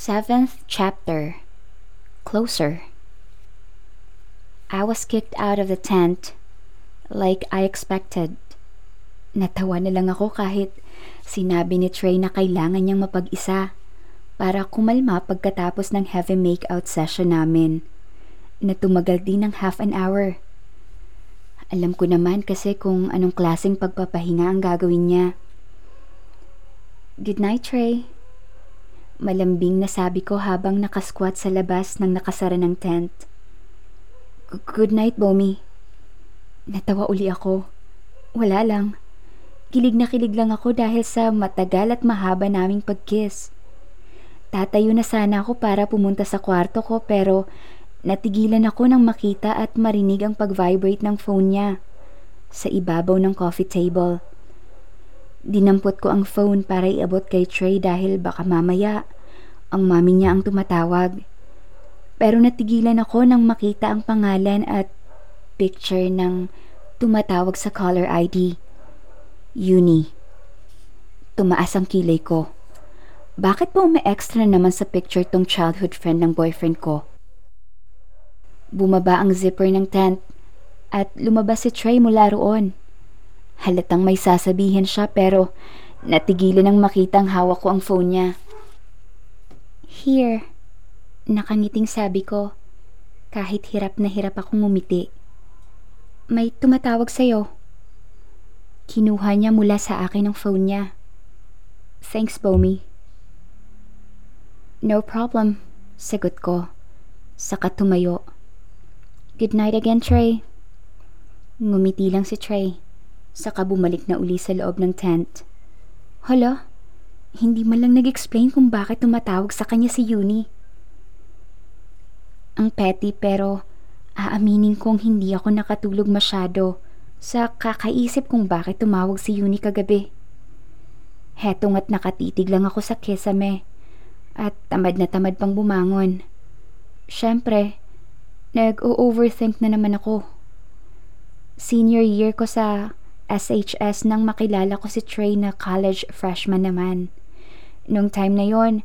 Seventh chapter Closer. I was kicked out of the tent like I expected. Natawa na lang ako kahit sinabi ni Trey na kailangan niyang mapag-isa para kumalma pagkatapos ng heavy make-out session namin na tumagal din ng half an hour. Alam ko naman kasi kung anong klaseng pagpapahinga ang gagawin niya. Good night, Trey. Malambing na sabi ko habang nakasquat sa labas ng nakasara ng tent. Good night, Bomi. Natawa uli ako. Wala lang. Kilig na kilig lang ako dahil sa matagal at mahaba naming pagkiss. Tatayo na sana ako para pumunta sa kwarto ko pero natigilan ako nang makita at marinig ang pag-vibrate ng phone niya sa ibabaw ng coffee table. Dinampot ko ang phone para iabot kay Trey dahil baka mamaya ang mami niya ang tumatawag. Pero natigilan ako nang makita ang pangalan at picture ng tumatawag sa caller ID. Uni. Tumaas ang kilay ko. Bakit pa umi-extra naman sa picture tong childhood friend ng boyfriend ko? Bumaba ang zipper ng tent at lumabas si Trey mula roon. Halatang may sasabihin siya pero natigilan ang makita ang hawak ko ang phone niya. Here. Nakangiting sabi ko, kahit hirap na hirap akong umiti. May tumatawag sa'yo. Kinuha niya mula sa akin ang phone niya. Thanks, Bomi. No problem, sagot ko. Saka tumayo. Good night again, Trey. Ngumiti lang si Trey. Saka bumalik na uli sa loob ng tent. Hala, hindi man lang nag-explain kung bakit tumatawag sa kanya si Uni. Ang petty pero aaminin kong hindi ako nakatulog masyado sa kakaisip kung bakit tumawag si Uni kagabi. Hetong at nakatitig lang ako sa kesame at tamad na tamad pang bumangon. Siyempre, nag-overthink na naman ako. Senior year ko sa SHS nang makilala ko si Trey na college freshman naman. Nung time na yon,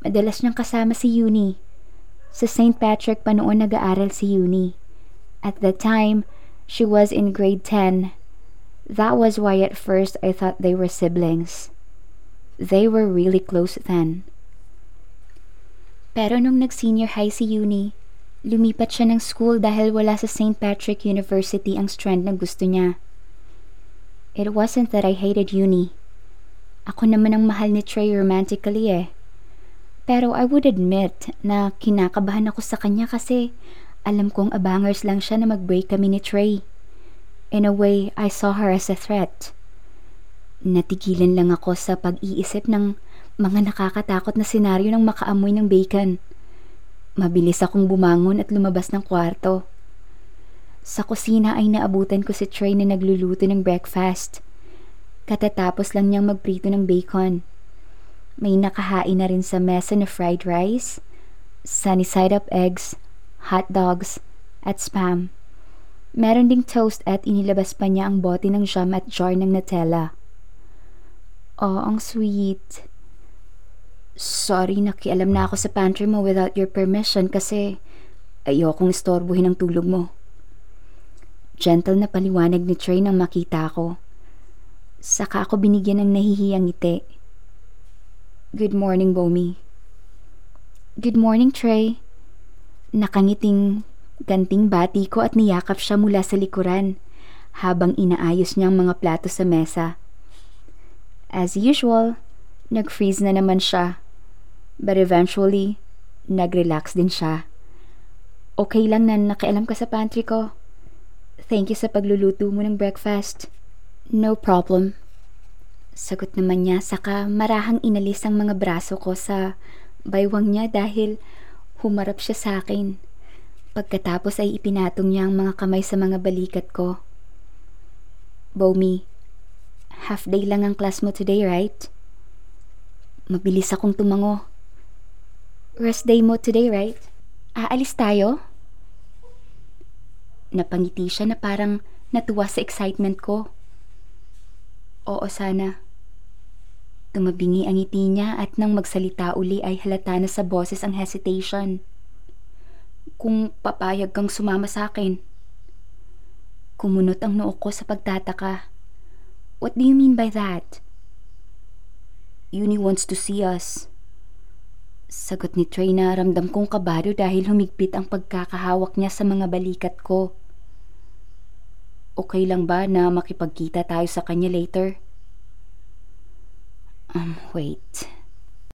madalas niyang kasama si Uni sa St. Patrick pa noon nag-aaral si Uni. At that time, she was in grade 10. That was why at first I thought they were siblings. They were really close then. Pero nung nag-senior high si Uni, lumipat siya ng school dahil wala sa St. Patrick University ang strand na gusto niya. It wasn't that I hated Uni. Ako naman ang mahal ni Trey romantically eh. Pero I would admit na kinakabahan ako sa kanya kasi alam kong abangers lang siya na mag-break kami ni Trey. In a way, I saw her as a threat. Natigilan lang ako sa pag-iisip ng mga nakakatakot na senaryo ng makaamoy ng bacon. Mabilis akong bumangon at lumabas ng kwarto. Sa kusina ay naabutan ko si Trey na nagluluto ng breakfast. Katatapos lang niyang magprito ng bacon. May nakahain na rin sa mesa na fried rice, sunny side up eggs, hot dogs, at spam. Meron ding toast at inilabas pa niya ang bote ng jam at jar ng Nutella. Oh, ang sweet. Sorry, nakialam na ako sa pantry mo without your permission kasi ayokong istorbohin ang tulog mo. Gentle na paliwanag ni Trey nang makita ko. Saka ako binigyan ng nahihiyang ngiti. Good morning, Bomi. Good morning, Trey. Nakangiting ganting bati ko at niyakap siya mula sa likuran habang inaayos niyang mga plato sa mesa. As usual, nag-freeze na naman siya. But eventually, nag-relax din siya. Okay lang na nakialam ka sa pantry ko. Thank you sa pagluluto mo ng breakfast. No problem. Sagot naman niya saka marahang inalis ang mga braso ko sa baywang niya dahil humarap siya sa akin. Pagkatapos ay ipinatong niya ang mga kamay sa mga balikat ko. Bomi, half day lang ang class mo today, right? Mabilis akong tumango. Rest day mo today, right? Aalis tayo? Napangiti siya na parang natuwa sa excitement ko. Oo sana. Tumabingi ang ngiti niya at nang magsalita uli ay halata na sa boses ang hesitation. Kung papayag kang sumama sa akin. Kumunot ang noo ko sa pagtataka. What do you mean by that? Uni wants to see us. Sagot ni Trey na ramdam kong kabado dahil humigpit ang pagkakahawak niya sa mga balikat ko. Okay lang ba na makipagkita tayo sa kanya later? Um, wait.